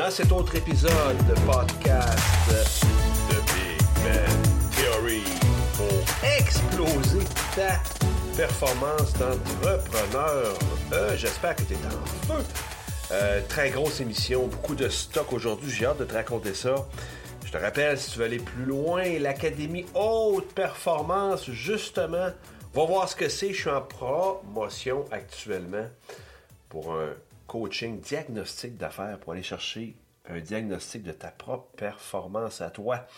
dans cet autre épisode de podcast de Big Ben Theory pour exploser ta performance d'entrepreneur. Euh, J'espère que tu es en feu. Euh, très grosse émission, beaucoup de stock aujourd'hui. J'ai hâte de te raconter ça. Je te rappelle, si tu veux aller plus loin, l'Académie Haute Performance, justement, va voir ce que c'est. Je suis en promotion actuellement pour un coaching diagnostic d'affaires pour aller chercher un diagnostic de ta propre performance à toi.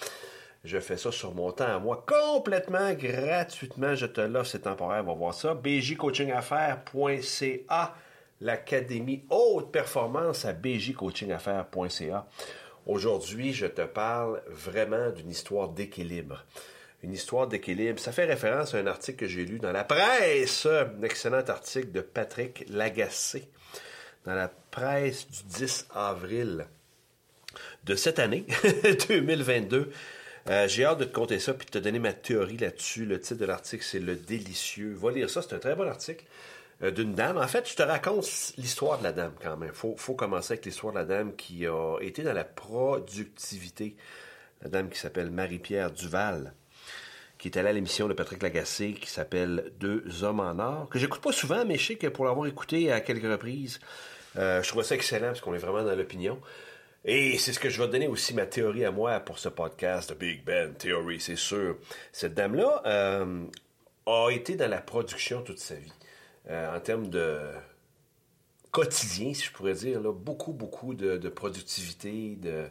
Je fais ça sur mon temps à moi complètement gratuitement. Je te l'offre, c'est temporaire, va voir ça. bjcoachingaffaires.ca l'Académie Haute Performance à bjcoachingaffaires.ca. Aujourd'hui, je te parle vraiment d'une histoire d'équilibre. Une histoire d'équilibre. Ça fait référence à un article que j'ai lu dans la presse, un excellent article de Patrick Lagacé, dans la presse du 10 avril de cette année, 2022. Euh, j'ai hâte de te compter ça puis de te donner ma théorie là-dessus. Le titre de l'article, c'est Le délicieux. Va lire ça, c'est un très bon article euh, d'une dame. En fait, je te raconte l'histoire de la dame quand même. Faut, faut commencer avec l'histoire de la dame qui a été dans la productivité. La dame qui s'appelle Marie-Pierre Duval, qui est allée à l'émission de Patrick Lagacé qui s'appelle Deux hommes en or, que j'écoute pas souvent, mais je sais que pour l'avoir écouté à quelques reprises, euh, je trouve ça excellent parce qu'on est vraiment dans l'opinion. Et c'est ce que je vais donner aussi ma théorie à moi pour ce podcast, The Big Ben Theory, c'est sûr. Cette dame-là euh, a été dans la production toute sa vie. Euh, en termes de quotidien, si je pourrais dire, là, beaucoup, beaucoup de, de productivité, de,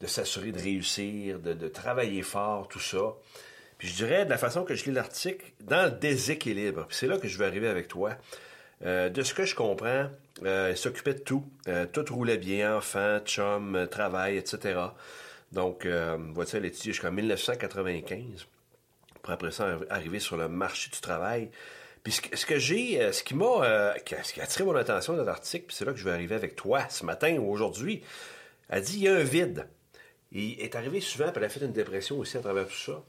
de s'assurer de réussir, de, de, travailler fort, tout ça. Puis je dirais, de la façon que je lis l'article, dans le déséquilibre. C'est là que je vais arriver avec toi. Euh, de ce que je comprends, euh, s'occupait de tout. Euh, tout roulait bien, enfants, chum, travail, etc. Donc, euh, voici, elle étudié jusqu'en 1995. Pour après ça, arriver sur le marché du travail. Puis ce, que j'ai, euh, ce qui m'a, euh, ce qui a attiré mon attention dans l'article, puis c'est là que je vais arriver avec toi ce matin ou aujourd'hui, elle dit il y a un vide. Il est arrivé souvent, puis elle a fait une dépression aussi à travers tout ça.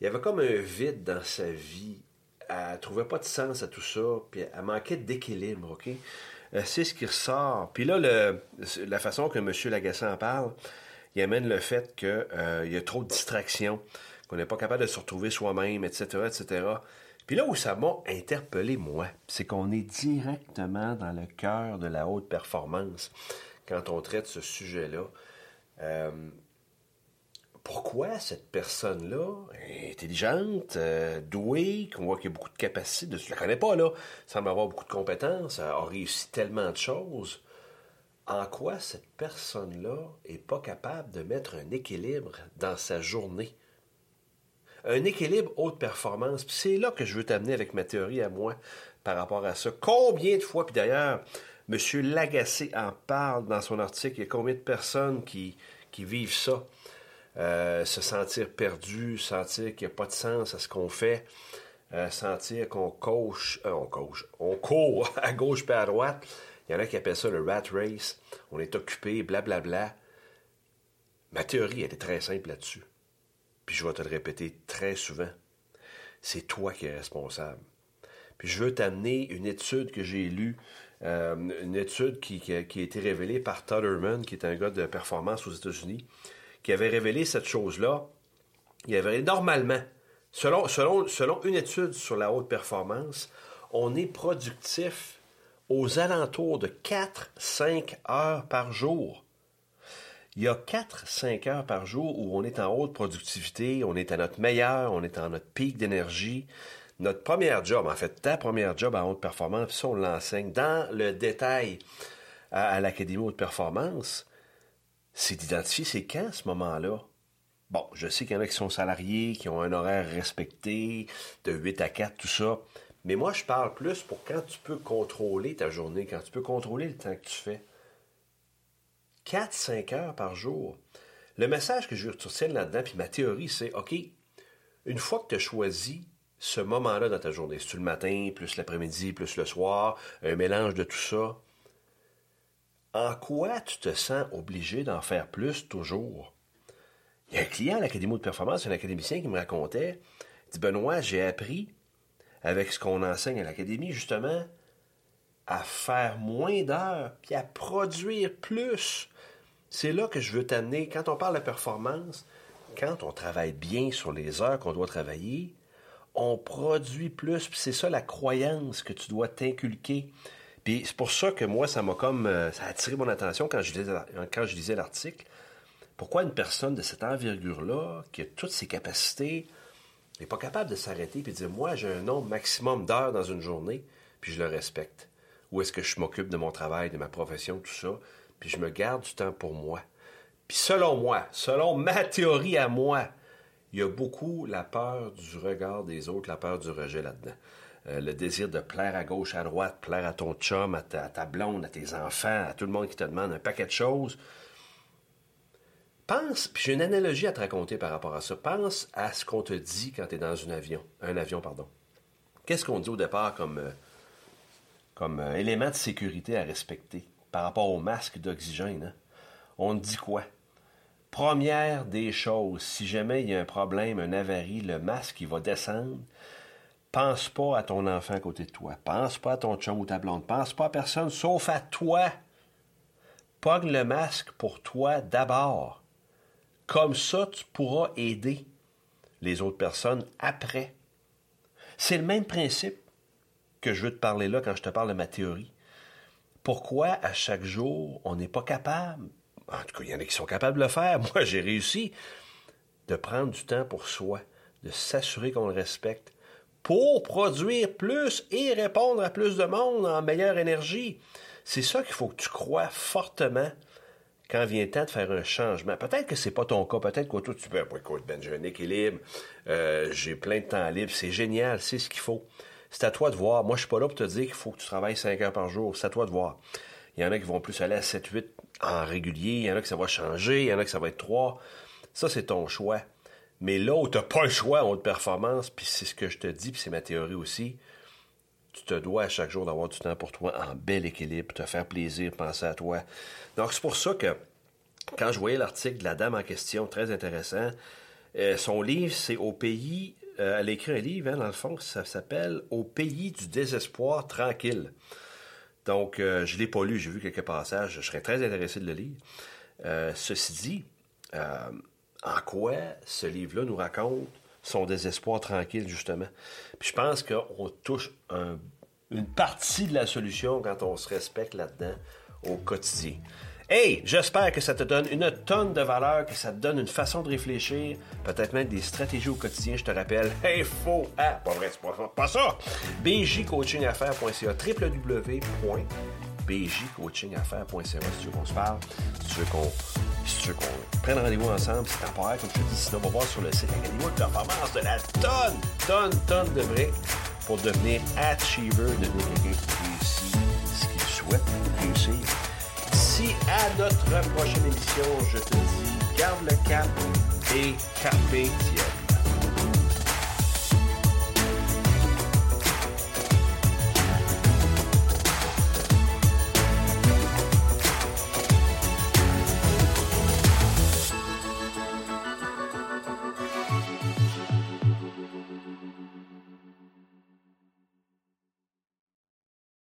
Il y avait comme un vide dans sa vie. Elle trouvait pas de sens à tout ça, puis elle manquait d'équilibre, ok? Euh, c'est ce qui ressort. Puis là, la façon que M. Lagacé en parle, il amène le fait qu'il euh, y a trop de distractions, qu'on n'est pas capable de se retrouver soi-même, etc., etc. Puis là où ça m'a interpellé, moi, c'est qu'on est directement dans le cœur de la haute performance quand on traite ce sujet-là. Euh, pourquoi cette personne-là, intelligente, euh, douée, qu'on voit qu'il y a beaucoup de capacités, je ne la connais pas, là, semble avoir beaucoup de compétences, a réussi tellement de choses, en quoi cette personne-là est pas capable de mettre un équilibre dans sa journée? un équilibre haute performance. C'est là que je veux t'amener avec ma théorie à moi par rapport à ça. Combien de fois, puis d'ailleurs, M. Lagacé en parle dans son article, il y a combien de personnes qui vivent ça? Euh, se sentir perdu, sentir qu'il n'y a pas de sens à ce qu'on fait, euh, sentir qu'on coach, euh, on coach, on court à gauche et à droite. Il y en a qui appellent ça le rat race. On est occupé, blablabla. Bla, bla. Ma théorie, elle est très simple là-dessus puis je vais te le répéter très souvent, c'est toi qui es responsable. Puis je veux t'amener une étude que j'ai lue, euh, une étude qui, qui, a, été révélée par Todd Herman, qui est un gars de performance aux États-Unis, qui avait révélé cette chose-là. Il avait normalement, selon, selon, selon une étude sur la haute performance, on est productif aux alentours de 4-5 heures par jour. Il y a 4-5 heures par jour où on est en haute productivité, on est à notre meilleur, on est en notre pic d'énergie. Notre première job, en fait, ta première job à haute performance, ça, on l'enseigne dans le détail à l'Académie haute performance, c'est d'identifier c'est quand ce moment-là? Bon, je sais qu'il y en a qui sont salariés, qui ont un horaire respecté, de 8 à 4, tout ça. Mais moi, je parle plus pour quand tu peux contrôler ta journée, quand tu peux contrôler le temps que tu fais. 4-5 heures par jour. Le message que je retirer là-dedans, puis ma théorie, c'est OK, une fois que tu as choisi ce moment-là dans ta journée, c'est-tu le matin, plus l'après-midi, plus le soir, un mélange de tout ça, en quoi tu te sens obligé d'en faire plus toujours? Il y a un client à l'Académie de performance, un académicien qui me racontait, dit Benoît, j'ai appris avec ce qu'on enseigne à l'Académie, justement, à faire moins d'heures, puis à produire plus C'est là que je veux t'amener. Quand on parle de performance, quand on travaille bien sur les heures qu'on doit travailler, on produit plus. Puis c'est ça la croyance que tu dois t'inculquer. Puis c'est pour ça que moi, ça m'a comme. Euh, ça a attiré mon attention quand je lisais, lisais l'article. Pourquoi une personne de cette envergure-là, qui a toutes ses capacités, n'est pas capable de s'arrêter et de dire Moi, j'ai un nombre maximum d'heures dans une journée, puis je le respecte? Ou est-ce que je m'occupe de mon travail, de ma profession, tout ça, puis je me garde du temps pour moi? Puis selon moi, selon ma théorie à moi, il y a beaucoup la peur du regard des autres, la peur du rejet là-dedans. Euh, le désir de plaire à gauche, à droite, plaire à ton chum, à ta, blonde, à tes enfants, à tout le monde qui te demande un paquet de choses. Pense, puis j'ai une analogie à te raconter par rapport à ça. Pense à ce qu'on te dit quand tu es dans un avion. Un avion, pardon. Qu'est-ce qu'on dit au départ comme, euh, comme euh, élément de sécurité à respecter par rapport au masque d'oxygène? Hein? On te dit quoi? Première des choses, si jamais il y a un problème, un avarie, le masque, il va descendre. Pense pas à ton enfant à côté de toi. Pense pas à ton chum ou ta blonde. Pense pas à personne sauf à toi. Pogne le masque pour toi d'abord. Comme ça, tu pourras aider les autres personnes après. C'est le même principe que je veux te parler là quand je te parle de ma théorie. Pourquoi à chaque jour on n'est pas capable en tout cas, il y en a qui sont capables de le faire. Moi, j'ai réussi de prendre du temps pour soi, de s'assurer qu'on le respecte, pour produire plus et répondre à plus de monde en meilleure énergie. C'est ça qu'il faut que tu crois fortement quand vient le temps de faire un changement. Peut-être que c'est pas ton cas, peut-être que toi, tu peux, écoute, Ben, j'ai un équilibre, euh, j'ai plein de temps libre, c'est génial, c'est ce qu'il faut. C'est à toi de voir. Moi, je suis pas là pour te dire qu'il faut que tu travailles 5 heures par jour. C'est à toi de voir. Il y en a qui vont plus aller à 7, 8 en régulier. Il y en a que ça va changer. Il y en a que ça va être 3. Ça, c'est ton choix. Mais là où tu n'as pas le choix en haute performance, puis c'est ce que je te dis, puis c'est ma théorie aussi, tu te dois à chaque jour d'avoir du temps pour toi en bel équilibre, te faire plaisir, penser à toi. Donc, c'est pour ça que quand je voyais l'article de la dame en question, très intéressant, euh, son livre, c'est Au pays. Euh, elle a écrit un livre, hein, dans le fond, ça s'appelle Au pays du désespoir tranquille. Donc, euh, je l'ai pas lu, j'ai vu quelques passages, je serais très intéressé de le lire. Euh, ceci dit, en quoi ce livre-là nous raconte son désespoir tranquille, justement. Puis je pense qu'on touche une partie de la solution quand on se respecte là-dedans au quotidien. Hey, j'espère que ça te donne une tonne de valeur, que ça te donne une façon de réfléchir, peut-être même des stratégies au quotidien, je te rappelle. Hey, faux! Ah, pas vrai, c'est pas, pas ça! bjcoachingaffaires.ca www.bjcoachingaffaires.ca si tu veux qu'on se parle, si tu veux qu'on si tu veux qu'on prenne rendez-vous ensemble, c'est temporaire, comme je te dis, sinon on va voir sur le site Académie de performance de la tonne, tonne, tonne de briques pour devenir achiever, devenir quelqu'un ce qu'il souhaite réussir à notre prochaine émission, je te dis, garde le cap et carpe diem.